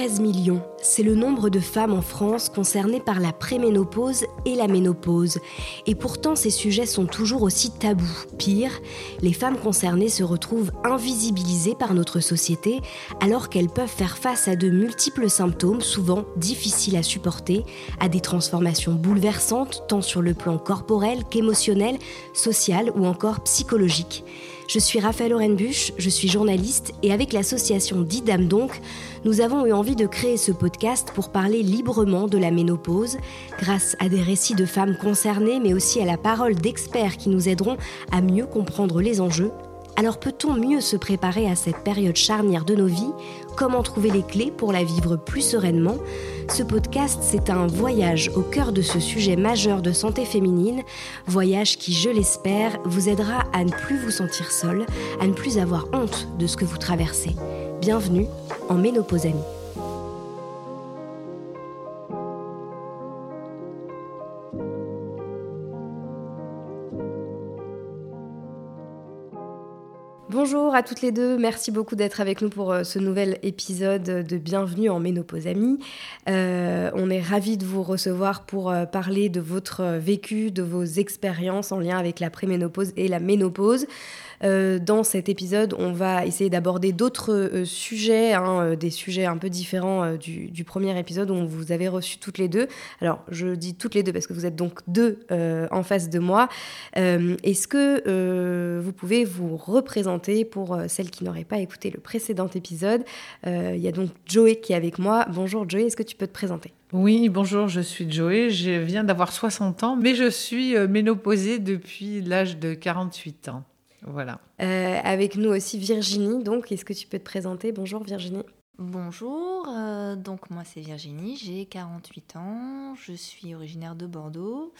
13 millions, c'est le nombre de femmes en France concernées par la préménopause et la ménopause. Et pourtant, ces sujets sont toujours aussi tabous. Pire, les femmes concernées se retrouvent invisibilisées par notre société alors qu'elles peuvent faire face à de multiples symptômes, souvent difficiles à supporter, à des transformations bouleversantes tant sur le plan corporel qu'émotionnel, social ou encore psychologique. Je suis Raphaël Orenbuch, je suis journaliste et avec l'association Didam donc, nous avons eu envie de créer ce podcast pour parler librement de la ménopause, grâce à des récits de femmes concernées mais aussi à la parole d'experts qui nous aideront à mieux comprendre les enjeux. Alors peut-on mieux se préparer à cette période charnière de nos vies? Comment trouver les clés pour la vivre plus sereinement Ce podcast, c'est un voyage au cœur de ce sujet majeur de santé féminine, voyage qui, je l'espère, vous aidera à ne plus vous sentir seul, à ne plus avoir honte de ce que vous traversez. Bienvenue en Ménopause. Bonjour à toutes les deux, merci beaucoup d'être avec nous pour euh, ce nouvel épisode de Bienvenue en Ménopause Amie. Euh, on est ravis de vous recevoir pour euh, parler de votre vécu, de vos expériences en lien avec la préménopause et la ménopause. Euh, dans cet épisode, on va essayer d'aborder d'autres euh, sujets, hein, euh, des sujets un peu différents du, premier épisode où vous avait reçu toutes les deux. Alors, je dis toutes les deux parce que vous êtes donc deux en face de moi. Est-ce que vous pouvez vous représenter pour celles qui n'auraient pas écouté le précédent épisode? Il y a donc Joey qui est avec moi. Bonjour Joey, est-ce que tu peux te présenter? Oui, bonjour, je suis Joey, je viens d'avoir 60 ans, mais je suis ménopausée depuis l'âge de 48 ans. Voilà. Euh, avec nous aussi Virginie, donc est-ce que tu peux te présenter? Bonjour Virginie. Bonjour, euh, donc moi c'est Virginie, j'ai 48 ans, je suis originaire de Bordeaux.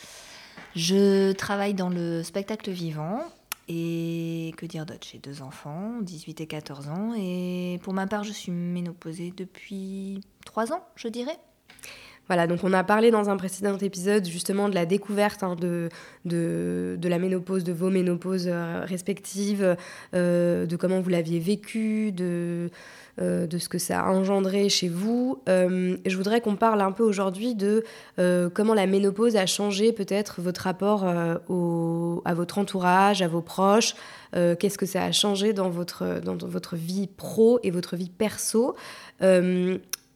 Je travaille dans le spectacle vivant et que dire d'autre? J'ai deux enfants, 18 et 14 ans, et pour ma part je suis ménopausée depuis 3 ans, je dirais. Voilà, donc on a parlé dans un précédent épisode justement de la découverte hein, de, de, la ménopause, de vos ménopauses euh, respectives, euh, de comment vous l'aviez vécu, de, euh, de ce que ça a engendré chez vous. je voudrais qu'on parle un peu aujourd'hui de comment la ménopause a changé peut-être votre rapport à votre entourage, à vos proches. Qu'est-ce que ça a changé dans votre, dans votre vie pro et votre vie perso?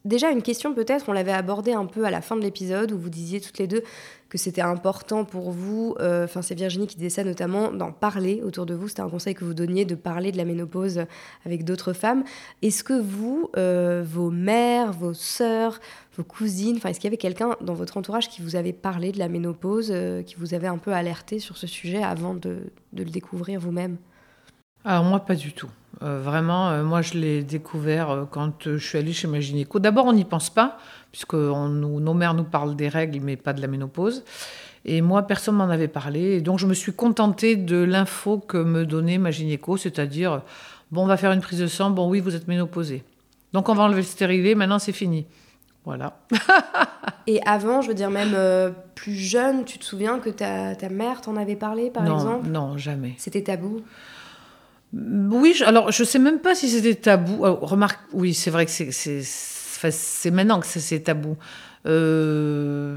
Déjà, une question peut-être, on l'avait abordée un peu à la fin de l'épisode où vous disiez toutes les deux que c'était important pour vous, euh, enfin c'est Virginie qui disait ça notamment, d'en parler autour de vous, c'était un conseil que vous donniez de parler de la ménopause avec d'autres femmes. Est-ce que vous, euh, vos mères, vos sœurs, vos cousines, enfin est-ce qu'il y avait quelqu'un dans votre entourage qui vous avait parlé de la ménopause, euh, qui vous avait un peu alerté sur ce sujet avant de, de le découvrir vous-même? Alors moi pas du tout. Euh, vraiment, euh, moi, je l'ai découvert euh, quand je suis allée chez ma gynéco. D'abord, on n'y pense pas, puisque nos mères nous parlent des règles, mais pas de la ménopause. Et moi, personne m'en avait parlé. Et donc, je me suis contentée de l'info que me donnait ma gynéco, c'est-à-dire, bon, on va faire une prise de sang, bon, oui, vous êtes ménopausée. Donc, on va enlever le stérilet, maintenant, c'est fini. Voilà. et avant, je veux dire, même plus jeune, tu te souviens que ta, ta mère t'en avait parlé, par exemple? Non, jamais. C'était tabou? Oui, alors je sais même pas si c'était tabou. Oh, remarque, oui, c'est vrai que c'est maintenant que c'est tabou. Euh,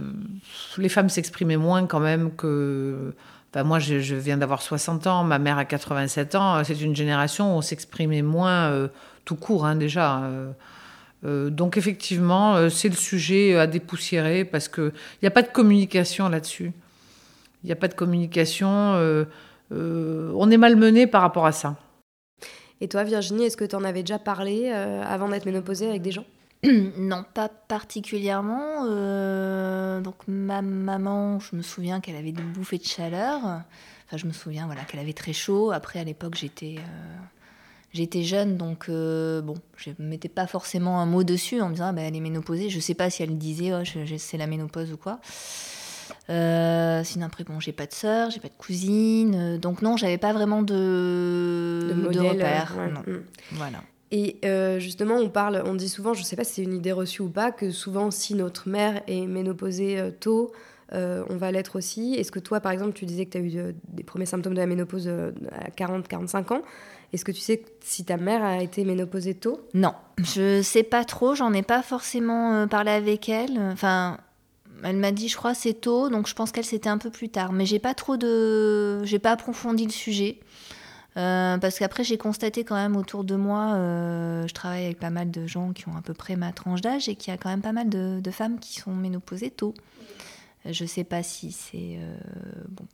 les femmes s'exprimaient moins quand même que. moi, je, viens d'avoir 60 ans, ma mère a 87 ans. C'est une génération où on s'exprimait moins euh, tout court, hein, déjà. Euh, donc, effectivement, c'est le sujet à dépoussiérer parce qu'il n'y a pas de communication là-dessus. Il n'y a pas de communication. on est malmené par rapport à ça. Et toi, Virginie, est-ce que tu en avais déjà parlé euh, avant d'être ménopausée avec des gens? Non, pas particulièrement. Euh, donc ma maman, je me souviens qu'elle avait des bouffées de chaleur. Enfin, je me souviens voilà qu'elle avait très chaud. Après, à l'époque, j'étais euh, j'étais jeune, donc bon, je ne mettais pas forcément un mot dessus en me disant ah, ben, elle est ménopausée. Je ne sais pas si elle disait oh, c'est la ménopause ou quoi. Euh, sinon après bon j'ai pas de sœur, j'ai pas de cousine, euh, donc non j'avais pas vraiment de, de, repères. Mm. Voilà. Et euh, justement, on parle, on dit souvent, je sais pas si c'est une idée reçue ou pas, que souvent si notre mère est ménopausée tôt, on va l'être aussi. Est-ce que toi, par exemple, tu disais que tu as eu des premiers symptômes de la ménopause à 40-45 ans Est-ce que tu sais si ta mère a été ménopausée tôt? Non, je sais pas trop, j'en ai pas forcément euh, parlé avec elle. Enfin, elle m'a dit, je crois, c'est tôt, donc je pense qu'elle c'était un peu plus tard. Mais j'ai pas trop de, j'ai pas approfondi le sujet. Euh, parce qu'après, j'ai constaté quand même autour de moi, euh, je travaille avec pas mal de gens qui ont à peu près ma tranche d'âge et qu'il y a quand même pas mal de, femmes qui sont ménopausées tôt. Je sais pas si c'est bon,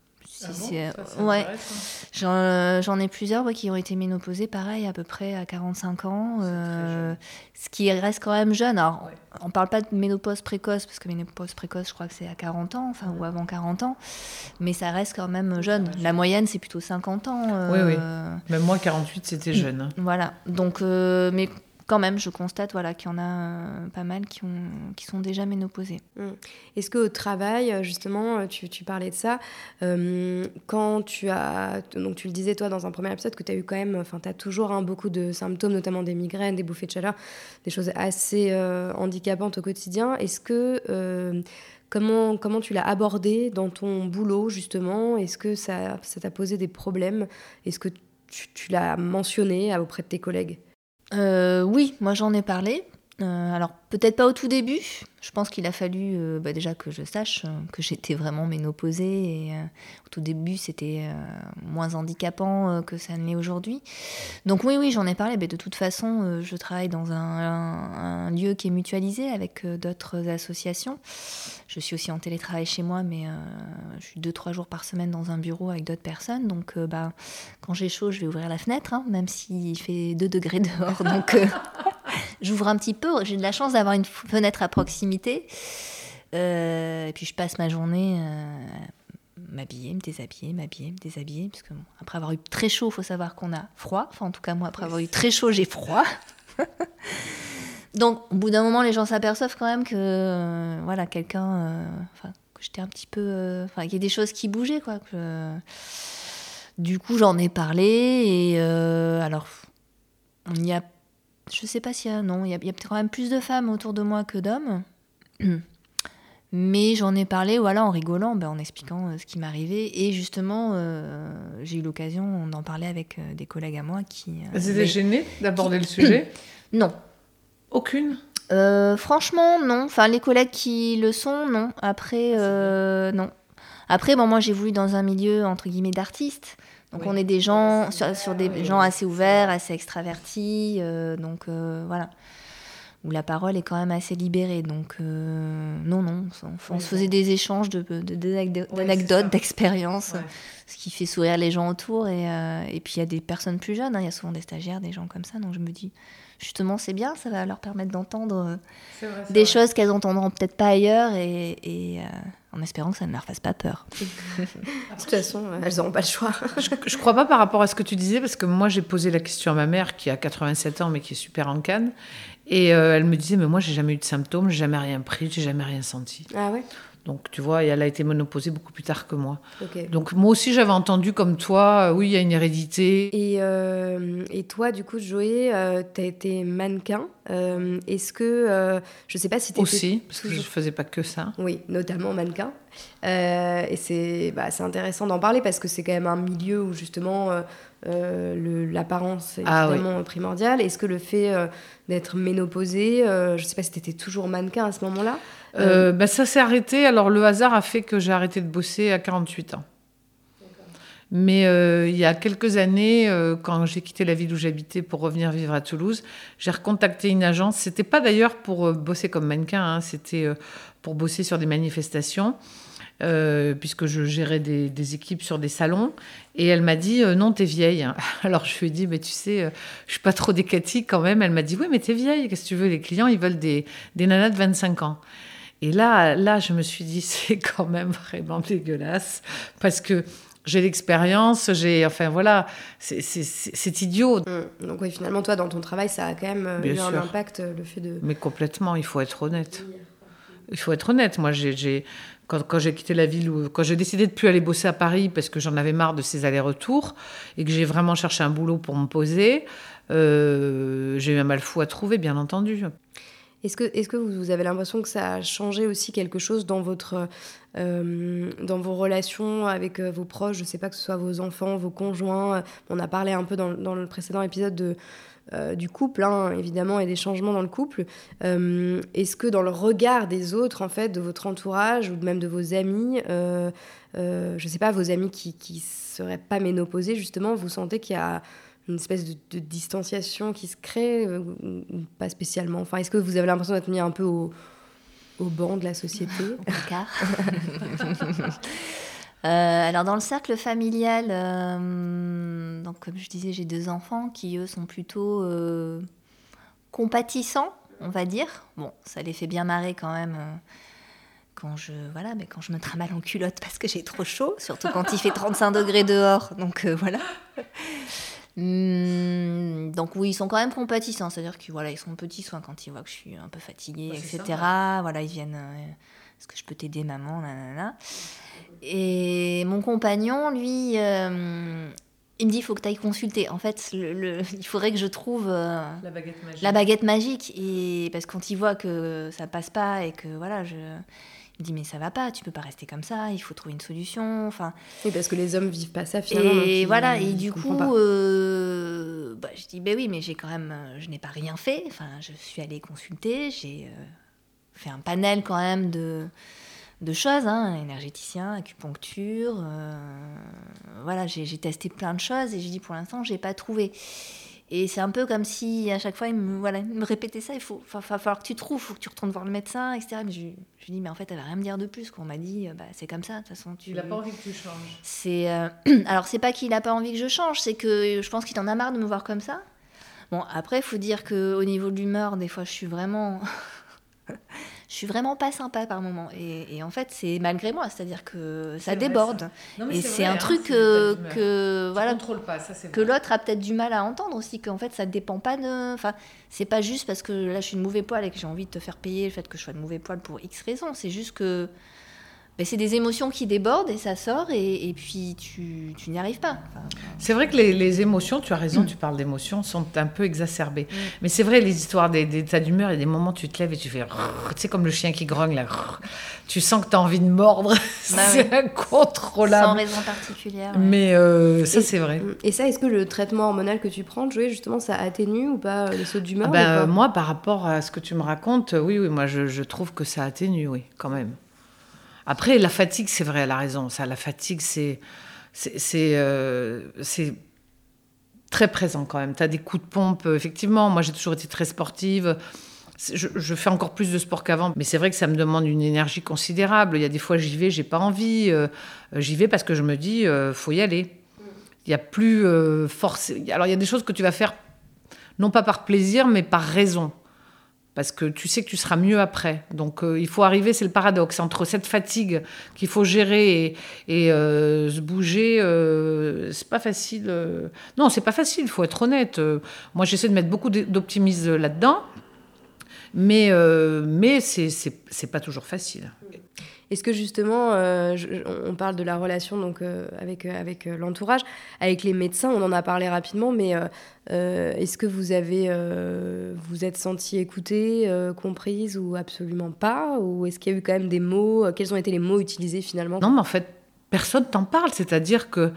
ah ouais. Euh, j'en ai plusieurs qui ont été ménopausées, pareil, à peu près à 45 ans. Euh, ce qui reste quand même jeune. Alors, on parle pas de ménopause précoce, parce que ménopause précoce, je crois que c'est à 40 ans, enfin, ou avant 40 ans. Mais ça reste quand même jeune. La moyenne, c'est plutôt 50 ans. oui, oui. Euh, même moi, 48, c'était jeune. Hein. Voilà. Donc, mais quand même, je constate voilà, qu'il y en a euh, pas mal qui, ont, qui sont déjà ménopausés. Mmh. Est-ce qu'au travail, euh, justement, euh, tu, tu parlais de ça, quand tu as, donc tu le disais toi dans un premier épisode, que tu as eu quand même, enfin tu as toujours hein, beaucoup de symptômes, notamment des migraines, des bouffées de chaleur, des choses assez handicapantes au quotidien. Est-ce que... Comment, comment tu l'as abordé dans ton boulot, justement? Est-ce que ça t'a posé des problèmes? Est-ce que tu l'as mentionné auprès de tes collègues? Euh, oui, moi j'en ai parlé. Euh, alors peut-être pas au tout début. Je pense qu'il a fallu euh, bah, déjà que je sache que j'étais vraiment ménopausée. Et, au tout début, c'était moins handicapant que ça ne l'est aujourd'hui. Donc oui, oui, j'en ai parlé. Mais de toute façon, je travaille dans un, lieu qui est mutualisé avec d'autres associations. Je suis aussi en télétravail chez moi, mais je suis deux trois jours par semaine dans un bureau avec d'autres personnes. Donc bah, quand j'ai chaud, je vais ouvrir la fenêtre, hein, même s'il fait 2 degrés dehors. Donc j'ouvre un petit peu. J'ai de la chance d'avoir une fenêtre à proximité. Euh, et puis je passe ma journée euh, m'habiller, me déshabiller, m'habiller, me déshabiller. Parce que après avoir eu très chaud, il faut savoir qu'on a froid. Enfin, en tout cas, moi, après avoir eu très chaud, j'ai froid. Donc, au bout d'un moment, les gens s'aperçoivent quand même que, euh, voilà, quelqu'un, enfin, que j'étais un petit peu, enfin, qu'il y a des choses qui bougeaient, quoi. Du coup, j'en ai parlé et alors, on y a je sais pas s'il y a. Non, il y a, peut-être quand même plus de femmes autour de moi que d'hommes. Mais j'en ai parlé, voilà, en rigolant, ben, en expliquant euh, ce qui m'arrivait. Et justement, euh, j'ai eu l'occasion d'en parler avec euh, des collègues à moi qui. Elles étaient gênées d'aborder le sujet Non. Aucune? Franchement, non. Enfin, les collègues qui le sont, non. Après, non. Après, bon, moi, j'ai voulu dans un milieu, entre guillemets, d'artistes. Donc on est des gens sur, des gens assez ouverts, assez extravertis, donc voilà, où la parole est quand même assez libérée. Donc euh, non, non, on, se faisait des échanges d'anecdotes, d'expériences, ce qui fait sourire les gens autour. Et, et puis il y a des personnes plus jeunes, hein, il y a souvent des stagiaires, des gens comme ça. Donc je me dis, justement, c'est bien, ça va leur permettre d'entendre des choses qu'elles entendront peut-être pas ailleurs et, en espérant que ça ne leur fasse pas peur. de toute façon, elles n'auront pas le choix. je, ne crois pas par rapport à ce que tu disais, parce que moi j'ai posé la question à ma mère qui a 87 ans mais qui est super en canne, et euh, elle me disait mais moi j'ai jamais eu de symptômes, j'ai jamais rien pris, j'ai jamais rien senti. Ah ouais? Donc, tu vois, elle a été monoposée beaucoup plus tard que moi. Donc, moi aussi, j'avais entendu comme toi, euh, oui, il y a une hérédité. Et, euh, et toi, du coup, Joé, euh, tu as été mannequin. Est-ce que, je sais pas si tu Aussi, parce que je ne faisais pas que ça. Oui, notamment mannequin. et c'est bah, intéressant d'en parler parce que c'est quand même un milieu où, justement, l'apparence est ah, vraiment primordiale. Est-ce que le fait d'être ménopausée, je ne sais pas si tu étais toujours mannequin à ce moment-là? Euh, bah, ça s'est arrêté. Alors le hasard a fait que j'ai arrêté de bosser à 48 ans. Mais euh, il y a quelques années, euh, quand j'ai quitté la ville où j'habitais pour revenir vivre à Toulouse, j'ai recontacté une agence. C'était pas d'ailleurs pour bosser comme mannequin, hein, c'était pour bosser sur des manifestations, puisque je gérais des, des, équipes sur des salons. Et elle m'a dit non, t'es vieille. Alors je lui ai dit mais tu sais, je suis pas trop décatique quand même. Elle m'a dit oui, mais t'es vieille. Qu'est-ce que tu veux? Les clients, ils veulent des, des nanas de 25 ans. Et là, là, je me suis dit, c'est quand même vraiment dégueulasse parce que j'ai l'expérience, j'ai, enfin voilà, c'est idiot. Mmh. Donc oui, finalement, toi, dans ton travail, ça a quand même euh, eu un impact, euh, le fait de. Mais complètement, il faut être honnête. Il faut être honnête. Moi, j'ai, quand, quand j'ai quitté la ville, quand j'ai décidé de plus aller bosser à Paris parce que j'en avais marre de ces allers-retours et que j'ai vraiment cherché un boulot pour me poser, euh, j'ai eu un mal fou à trouver, bien entendu. Est-ce que, est que vous avez l'impression que ça a changé aussi quelque chose dans, votre, euh, dans vos relations avec euh, vos proches? Je ne sais pas que ce soit vos enfants, vos conjoints. On a parlé un peu dans, dans le précédent épisode de, euh, du couple, hein, évidemment, et des changements dans le couple. Est-ce que dans le regard des autres, en fait, de votre entourage ou même de vos amis, je ne sais pas, vos amis qui ne seraient pas ménopausés, justement, vous sentez qu'il y a une espèce de, distanciation qui se crée euh, pas spécialement Enfin, est-ce que vous avez l'impression d'être mis un peu au, au banc de la société euh, alors dans le cercle familial, euh, donc comme je disais, j'ai deux enfants qui eux sont plutôt compatissants, on va dire. Bon, ça les fait bien marrer quand même quand je voilà, mais quand je me tramale en culotte parce que j'ai trop chaud, surtout quand il fait 35 degrés dehors. Donc voilà. Hmm, donc oui, ils sont quand même compatissants, c'est-à-dire qu'ils voilà, ils sont petits soins quand ils voient que je suis un peu fatiguée, etc. Voilà, ils viennent. Euh, est-ce que je peux t'aider, maman Et mon compagnon, lui, euh, il me dit il faut que tu ailles consulter. En fait, le, il faudrait que je trouve euh, la, baguette magique. la baguette magique. Et parce que quand il voit que ça passe pas et que voilà, je il dit mais ça va pas, tu peux pas rester comme ça, il faut trouver une solution. Enfin. Oui, parce que les hommes vivent pas ça finalement. Et voilà, et du coup, euh, bah, je dis ben oui, mais j'ai quand même, euh, je n'ai pas rien fait. Enfin, je suis allée consulter, j'ai euh, fait un panel quand même de de choses, hein, énergéticien, acupuncture, voilà, j'ai testé plein de choses et j'ai dit pour l'instant j'ai pas trouvé. Et c'est un peu comme si à chaque fois, il me, voilà, me répétait ça, il faut, va falloir que tu trouves, il faut que tu retournes voir le médecin, etc. Mais je, lui dis, mais en fait, elle va rien me dire de plus. Qu'on m'a dit, bah, c'est comme ça, de toute façon. Tu... Il n'a pas envie que tu changes. C'est, euh, Alors, c'est pas qu'il n'a pas envie que je change, c'est que je pense qu'il en a marre de me voir comme ça. Bon, après, il faut dire qu'au niveau de l'humeur, des fois, je suis vraiment je suis vraiment pas sympa par moment. Et, en fait, c'est malgré moi, c'est-à-dire que ça déborde. et c'est un hein, truc que, que voilà, pas, que l'autre a peut-être du mal à entendre aussi, qu'en fait, ça dépend pas de. Enfin, c'est pas juste parce que là, je suis de mauvais poil et que j'ai envie de te faire payer le fait que je sois de mauvais poil pour X raisons. C'est juste que ben, c'est des émotions qui débordent et ça sort et, et puis tu, tu n'y arrives pas. c'est vrai que les, les, émotions, tu as raison, mm. tu parles d'émotions, sont un peu exacerbées. Mm. Mais c'est vrai, les histoires des, des états d'humeur, il y a des moments où tu te lèves et tu fais... Tu sais, comme le chien qui grogne, là. Tu sens que tu as envie de mordre. Bah c'est incontrôlable. Sans raison particulière. Mais euh, ça, c'est vrai. Et ça, est-ce que le traitement hormonal que tu prends, Joël, justement, ça atténue ou pas les sauts d'humeur ah ben, Moi, par rapport à ce que tu me racontes, oui, oui, moi, je, je trouve que ça atténue, oui, quand même. Après, la fatigue, c'est vrai, elle a raison. Ça, la fatigue, c'est euh, très présent quand même. Tu as des coups de pompe, effectivement. Moi, j'ai toujours été très sportive. Je, fais encore plus de sport qu'avant, mais c'est vrai que ça me demande une énergie considérable. Il y a des fois, j'y vais, j'ai pas envie. Euh, j'y vais parce que je me dis, euh, faut y aller. Il y a plus force. Alors, il y a des choses que tu vas faire, non pas par plaisir, mais par raison parce que tu sais que tu seras mieux après. Donc euh, il faut arriver, c'est le paradoxe, entre cette fatigue qu'il faut gérer et, euh, se bouger, euh, c'est pas facile. Non, c'est pas facile, il faut être honnête. moi j'essaie de mettre beaucoup d'optimisme là-dedans, mais, mais c'est pas toujours facile. Est-ce que justement, euh, on parle de la relation donc euh, avec euh, avec l'entourage, avec les médecins, on en a parlé rapidement, mais est-ce que vous avez vous êtes senti écoutée, comprise ou absolument pas, ou est-ce qu'il y a eu quand même des mots Quels ont été les mots utilisés finalement? Non, mais en fait, personne t'en parle, c'est-à-dire que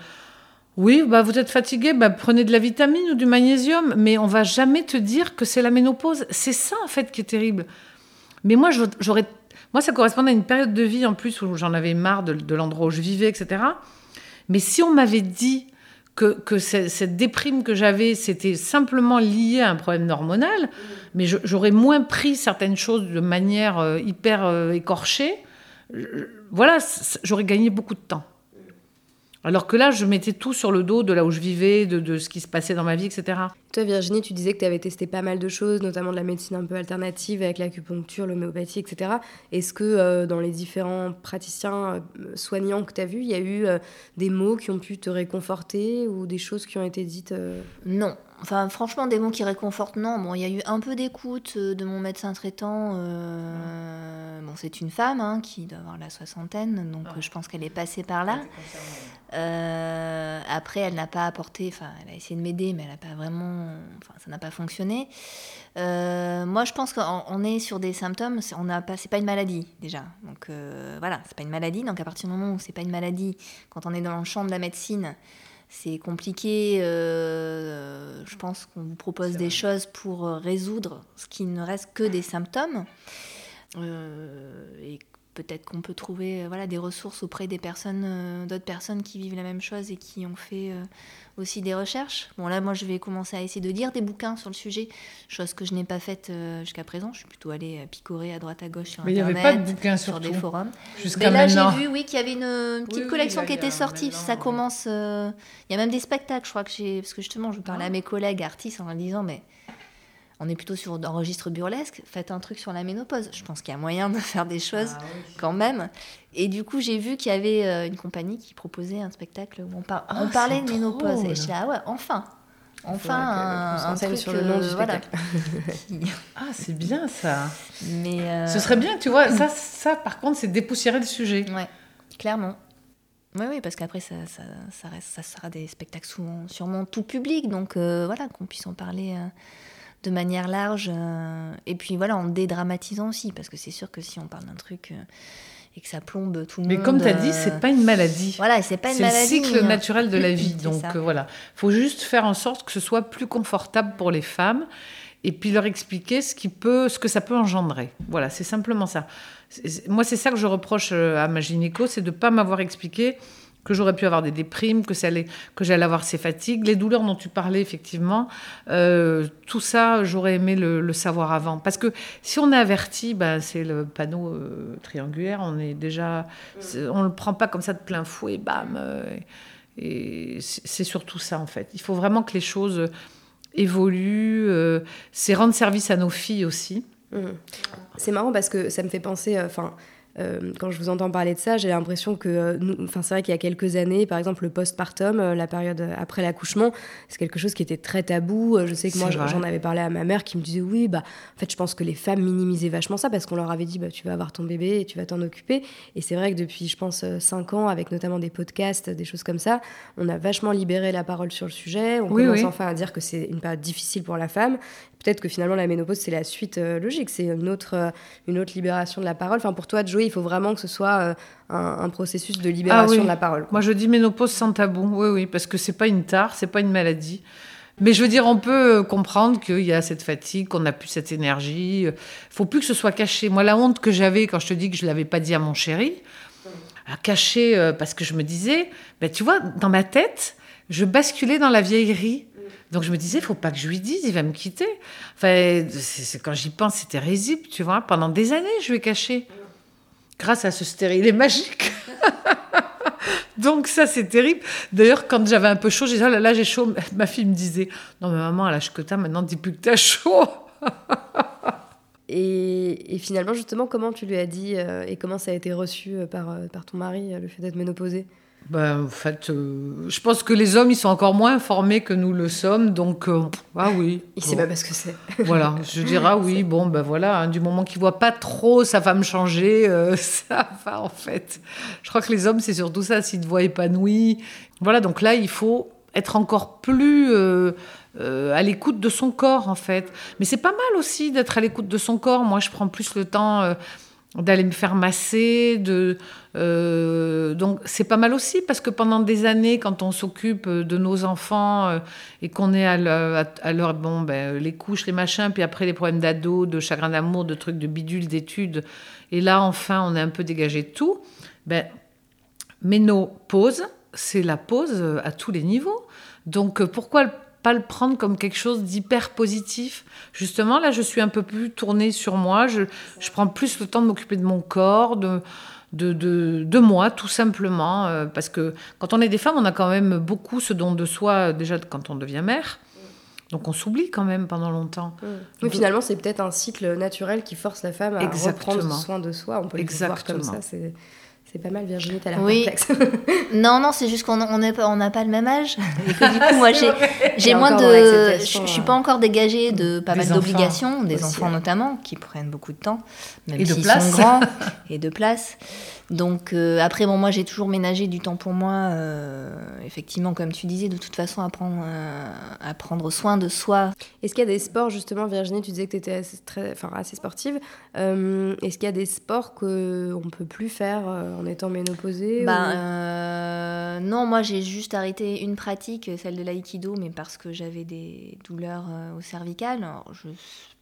oui, bah vous êtes fatigué, bah prenez de la vitamine ou du magnésium, mais on va jamais te dire que c'est la ménopause. C'est ça en fait qui est terrible. Mais moi, j'aurais moi, ça correspondait à une période de vie en plus où j'en avais marre de, l'endroit où je vivais, etc. Mais si on m'avait dit que, cette déprime que j'avais, c'était simplement lié à un problème hormonal, mais j'aurais moins pris certaines choses de manière euh, hyper euh, écorchée, voilà, j'aurais gagné beaucoup de temps. Alors que là, je mettais tout sur le dos de là où je vivais, de, ce qui se passait dans ma vie, etc. Toi, Virginie, tu disais que tu avais testé pas mal de choses, notamment de la médecine un peu alternative avec l'acupuncture, l'homéopathie, etc. Est-ce que euh, dans les différents praticiens euh, soignants que tu as vus, il y a eu euh, des mots qui ont pu te réconforter ou des choses qui ont été dites Non, Enfin, franchement, des mots qui réconfortent, non. Bon, il y a eu un peu d'écoute de mon médecin traitant. Bon, c'est une femme hein, qui doit avoir la soixantaine, donc je pense qu'elle est passée par là. Après, elle n'a pas apporté, enfin, elle a essayé de m'aider, mais elle n'a pas vraiment enfin, ça n'a pas fonctionné. Euh, moi, je pense qu'on est sur des symptômes. On n'a pas, c'est pas une maladie déjà. Donc euh, voilà, c'est pas une maladie. Donc à partir du moment où c'est pas une maladie, quand on est dans le champ de la médecine, c'est compliqué. Euh, je pense qu'on vous propose des choses pour résoudre ce qui ne reste que des symptômes. et peut-être qu'on peut trouver voilà des ressources auprès des personnes, d'autres personnes qui vivent la même chose et qui ont fait aussi des recherches. Bon, là, moi, je vais commencer à essayer de lire des bouquins sur le sujet, chose que je n'ai pas faite euh, jusqu'à présent. Je suis plutôt allée euh, picorer à droite à gauche sur Mais Internet. il n'y avait pas de bouquins sur des forums. Jusqu'à là, j'ai vu, oui, qu'il y avait une, petite collection qui était sortie. Ça commence. Euh, il y a même des spectacles, je crois que j'ai. Parce que justement, je parlais à ah. mes collègues artistes en leur disant, mais on est plutôt sur un registre burlesque, faites un truc sur la ménopause. Je pense qu'il y a moyen de faire des choses ah quand même. Et du coup, j'ai vu qu'il y avait euh, une compagnie qui proposait un spectacle où on, ah, parlait de ménopause. Et je suis là, ah ouais, enfin Enfin, un, truc sur le nom du euh, spectacle. ah, c'est bien ça. Mais euh, Ce serait bien, tu vois. Ça, ça par contre, c'est dépoussiérer le sujet. Ouais, clairement. Oui, oui, parce qu'après, ça, ça, ça, reste, ça sera des spectacles souvent, sûrement tout public. Donc voilà, qu'on puisse en parler de manière large. Euh, et puis voilà, en dédramatisant aussi, parce que c'est sûr que si on parle d'un truc euh, et que ça plombe tout le Mais monde. Mais comme tu as dit, c'est euh, pas une maladie. Voilà, c'est pas une maladie. C'est le cycle naturel de la vie. donc voilà, faut juste faire en sorte que ce soit plus confortable pour les femmes et puis leur expliquer ce qui peut, ce que ça peut engendrer. Voilà, c'est simplement ça. Moi, c'est ça que je reproche à ma gynéco, c'est de pas m'avoir expliqué que j'aurais pu avoir des déprimes, que, j'allais avoir ces fatigues, les douleurs dont tu parlais effectivement, euh, tout ça, j'aurais aimé le, savoir avant. Parce que si on est averti, ben, c'est le panneau euh, triangulaire, on est déjà, on le prend pas comme ça de plein fouet, bam. Euh, et c'est surtout ça en fait. Il faut vraiment que les choses évoluent. c'est rendre service à nos filles aussi. Mmh. C'est marrant parce que ça me fait penser, quand je vous entends parler de ça, j'ai l'impression que, euh, enfin, c'est vrai qu'il y a quelques années, par exemple, le postpartum, euh, la période après l'accouchement, c'est quelque chose qui était très tabou. Je sais que moi, j'en avais parlé à ma mère qui me disait oui, bah, en fait, je pense que les femmes minimisaient vachement ça parce qu'on leur avait dit, bah, tu vas avoir ton bébé et tu vas t'en occuper. Et c'est vrai que depuis, je pense, cinq ans, avec notamment des podcasts, des choses comme ça, on a vachement libéré la parole sur le sujet. On commence enfin à dire que c'est une période difficile pour la femme peut-être que finalement la ménopause c'est la suite euh, logique, c'est une autre, euh, une autre libération de la parole. Enfin pour toi, Joey, il faut vraiment que ce soit euh, un, processus de libération ah de la parole. Moi je dis ménopause sans tabou, oui oui, parce que c'est pas une tare, c'est pas une maladie. Mais je veux dire, on peut comprendre qu'il y a cette fatigue, qu'on n'a plus cette énergie. Il faut plus que ce soit caché. Moi, la honte que j'avais quand je te dis que je l'avais pas dit à mon chéri, à cacher parce que je me disais, ben, tu vois, dans ma tête, je basculais dans la vieillerie donc je me disais, il faut pas que je lui dise, il va me quitter. Enfin, quand j'y pense, c'était risible, tu vois. Pendant des années, je lui ai caché. Grâce à ce stérilet magique. Donc ça, c'est terrible. D'ailleurs, quand j'avais un peu chaud, j'ai dit, oh là j'ai chaud. Ma fille me disait, non mais maman, à l'âge que t'as, maintenant, dis plus que t'as chaud. et, finalement, justement, comment tu lui as dit euh, et comment ça a été reçu euh, par, euh, par ton mari, le fait d'être ménopausée? Ben, en fait, euh, je pense que les hommes, ils sont encore moins informés que nous le sommes, donc euh, ah oui. Il sait pas ce que c'est. voilà, je dirais ah oui, bon ben voilà, hein, du moment qu'il voit pas trop sa femme changer, euh, ça va en fait. Je crois que les hommes, c'est surtout ça, s'ils te voient épanoui. Voilà, donc là, il faut être encore plus à l'écoute de son corps en fait. Mais c'est pas mal aussi d'être à l'écoute de son corps. Moi, je prends plus le temps d'aller me faire masser, de euh, donc c'est pas mal aussi parce que pendant des années, quand on s'occupe de nos enfants euh, et qu'on est à leur, bon ben les couches, les machins, puis après les problèmes d'ado, de chagrin d'amour, de trucs de bidule, d'études, et là enfin on est un peu dégagé de tout. Ben nos pauses, c'est la pause à tous les niveaux. Donc pourquoi pas le prendre comme quelque chose d'hyper positif. Justement, là, je suis un peu plus tournée sur moi. Je, je prends plus le temps de m'occuper de mon corps, de, de, de, de, moi, tout simplement. Euh, parce que quand on est des femmes, on a quand même beaucoup ce don de soi, déjà quand on devient mère. Donc on s'oublie quand même pendant longtemps. Oui, finalement, c'est peut-être un cycle naturel qui force la femme à Exactement. reprendre soin de soi. On peut le voir comme ça. C'est pas mal, Virginie, t'as l'air oui. complexe. non, non, c'est juste qu'on n'a on pas le même âge. Et que du coup, moi, j'ai moins de. Je ne suis pas encore dégagée de pas mal d'obligations, des enfants notamment, qui prennent beaucoup de temps, même s'ils sont grands, et de place. Donc euh, après, bon, moi j'ai toujours ménagé du temps pour moi. euh, effectivement, comme tu disais, de toute façon, à prendre, euh, à prendre soin de soi. Est-ce qu'il y a des sports, justement, Virginie, tu disais que tu étais assez, très, enfin, assez sportive. Est-ce qu'il y a des sports qu'on ne peut plus faire en étant ménopausée Ben, ou- non, moi j'ai juste arrêté une pratique, celle de l'aïkido, mais parce que j'avais des douleurs au cervical. Alors, je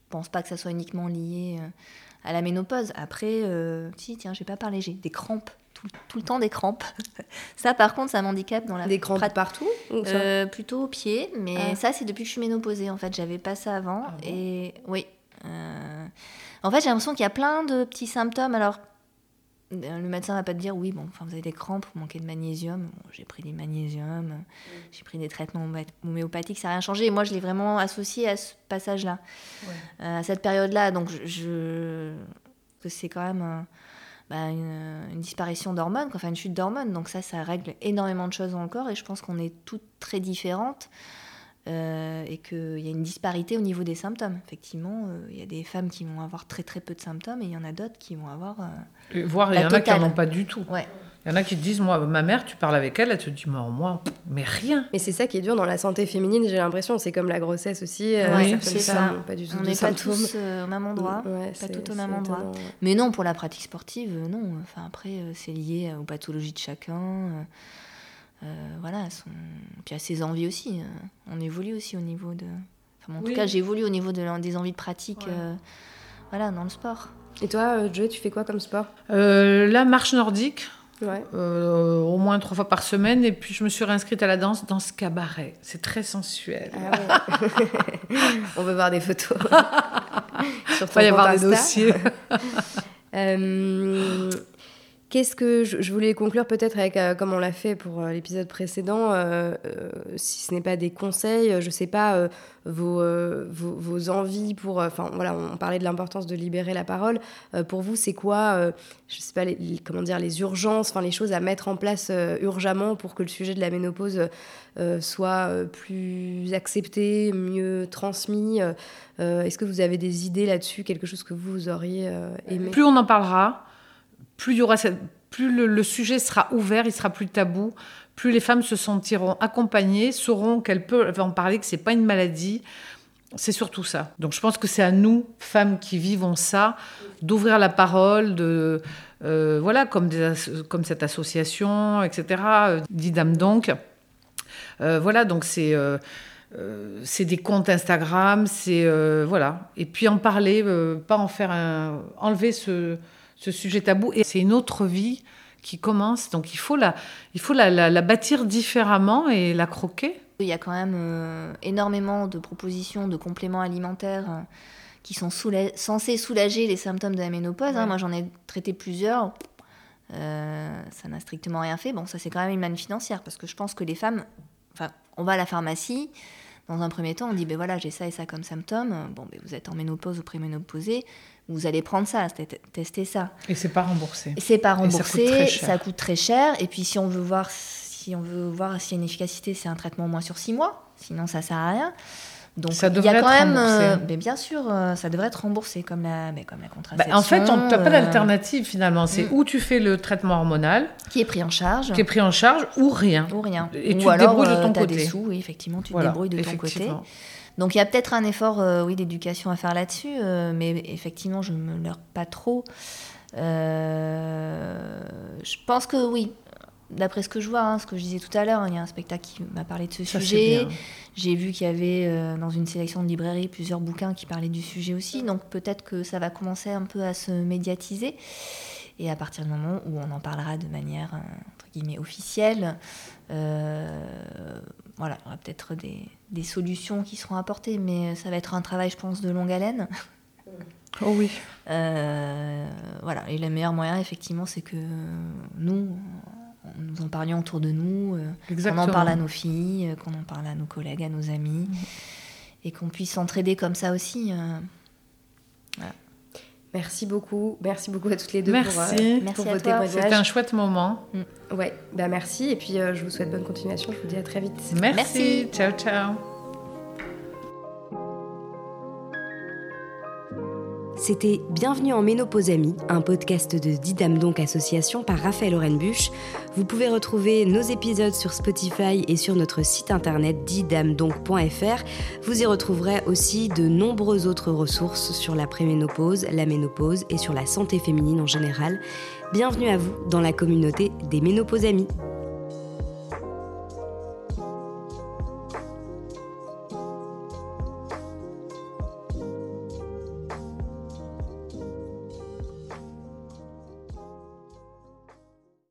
pense pas que ça soit uniquement lié à la ménopause. Après, euh, si, tiens, j'ai pas parlé, j'ai des crampes. Tout, tout le temps des crampes. ça, par contre, ça m'handicape dans la Des crampes partout ou ça Euh, plutôt au pied, mais Ah. ça c'est depuis que je suis ménopausée en fait, j'avais pas ça avant Ah bon et oui. euh, En fait, j'ai l'impression qu'il y a plein de petits symptômes. Alors, le médecin va pas te dire oui, bon, enfin vous avez des crampes, vous manquez de magnésium. Bon, j'ai pris des magnésiums, euh, j'ai pris des traitements homé- homéopathiques, ça n'a rien changé. Et moi, je l'ai vraiment associé à ce passage-là, euh, à cette période-là. Donc, je, que c'est quand même euh, bah, une, une disparition d'hormones, enfin une chute d'hormones. Donc ça, ça règle énormément de choses dans le corps. Et je pense qu'on est toutes très différentes. Euh, et qu'il y a une disparité au niveau des symptômes. Effectivement, euh, il y a des femmes qui vont avoir très très peu de symptômes et il y en a d'autres qui vont avoir... euh, Voire, il y en a qui n'en ont pas du tout. Ouais. Il y en a qui te disent, moi, ma mère, tu parles avec elle, elle te dit, moi, moi, mais rien. Mais c'est ça qui est dur dans la santé féminine, j'ai l'impression. C'est comme la grossesse aussi. euh, Oui, certaines c'est ça. femmes n'ont pas du tout on n'est pas tous euh, au même endroit. Ouais, pas c'est- tout au c'est même endroit. étonnant, ouais. Mais non, pour la pratique sportive, euh, non. Enfin, après, euh, c'est lié aux pathologies de chacun. Euh, voilà, à son... puis à ses envies aussi. euh, on évolue aussi au niveau de... Enfin, en Oui. tout cas, j'évolue au niveau de, des envies de pratique Ouais. euh, voilà, dans le sport. Et toi, euh, Joey, tu fais quoi comme sport? Euh, la marche nordique, Ouais. euh, au moins trois fois par semaine, et puis je me suis réinscrite à la danse, danse cabaret. C'est très sensuel. Ah ouais. On veut voir des photos. Il va y avoir des dossiers. Euh, Qu'est-ce que je, voulais conclure peut-être avec, euh, comme on l'a fait pour euh, l'épisode précédent, euh, si ce n'est pas des conseils, je sais pas, vos, vos, envies pour, enfin voilà, on parlait de l'importance de libérer la parole. Pour vous, c'est quoi, je sais pas, les, comment dire, les urgences, les choses à mettre en place urgemment pour que le sujet de la ménopause soit plus accepté, mieux transmis. Est-ce que vous avez des idées là-dessus, quelque chose que vous auriez aimé? Plus on en parlera, plus y aura plus le, sujet sera ouvert, il sera plus tabou, plus les femmes se sentiront accompagnées, sauront qu'elles peuvent en parler, que c'est pas une maladie. C'est surtout ça. Donc je pense que c'est à nous, femmes qui vivons ça, d'ouvrir la parole, de euh, voilà, comme, cette association, etc. euh, Didam donc. Euh, voilà, donc c'est des comptes Instagram, c'est voilà. Et puis en parler, pas en faire un, enlever ce, ce sujet tabou. Et c'est une autre vie qui commence, donc il faut la, il faut la, la- la bâtir différemment et la croquer. Il y a quand même euh, énormément de propositions de compléments alimentaires euh, qui sont soula- censés soulager les symptômes de la ménopause. hein. Moi, j'en ai traité plusieurs. Euh, ça n'a strictement rien fait. Bon, ça, c'est quand même une manne financière parce que je pense que les femmes. Enfin, on va à la pharmacie. Dans un premier temps, on dit ben voilà, j'ai ça et ça comme symptômes. Bon, ben vous êtes en ménopause ou préménopausée. Vous allez prendre ça, tester ça. Et c'est pas remboursé. C'est pas Et ça coûte remboursé, ça coûte très cher. Et puis si on veut voir si on veut voir s'il y a une efficacité, c'est un traitement au moins sur six mois. Sinon, ça sert à rien. Donc Ça il y devrait a quand être même, euh, mais bien sûr, euh, ça devrait être remboursé comme la, mais comme la Bah, contraception. en fait, on n'a pas euh, d'alternative finalement. C'est mm. où tu fais le traitement hormonal, qui est pris en charge qui est pris en charge, ou rien. ou rien. Et ou tu te alors, débrouilles de euh, ton côté. des sous, oui, effectivement, tu Voilà, te débrouilles de ton côté. Donc il y a peut-être un effort euh, oui, d'éducation à faire là-dessus, euh, mais effectivement, je ne me leurre pas trop. Euh, je pense que oui, d'après ce que je vois, hein, ce que je disais tout à l'heure, hein, il y a un spectacle qui m'a parlé de ce Ça, sujet. J'ai vu qu'il y avait euh, dans une sélection de librairies plusieurs bouquins qui parlaient du sujet aussi, donc peut-être que ça va commencer un peu à se médiatiser. Et à partir du moment où on en parlera de manière euh, entre guillemets officielle, euh, voilà, il y aura peut-être des, des solutions qui seront apportées, mais ça va être un travail, je pense, de longue haleine. Oh oui. Euh, voilà, et le meilleur moyen, effectivement, c'est que nous, nous en parlions autour de nous, euh, qu'on en parle à nos filles, euh, qu'on en parle à nos collègues, à nos amis, et qu'on puisse s'entraider comme ça aussi. euh. Merci beaucoup. Merci beaucoup à toutes les deux pour, Merci. euh, Merci pour à vos toi. témoignages. C'était un chouette moment. Ouais, bah merci. Et puis euh, je vous souhaite bonne continuation. Je vous dis à très vite. Merci. Merci. Ciao, ciao. C'était Bienvenue en Ménopause Amie, un podcast de Didam Donc Association par Raphaël Orenbuch. Vous pouvez retrouver nos épisodes sur Spotify et sur notre site internet didamdonc.fr. Vous y retrouverez aussi de nombreuses autres ressources sur la préménopause, la ménopause et sur la santé féminine en général. Bienvenue à vous dans la communauté des Ménopause Amies.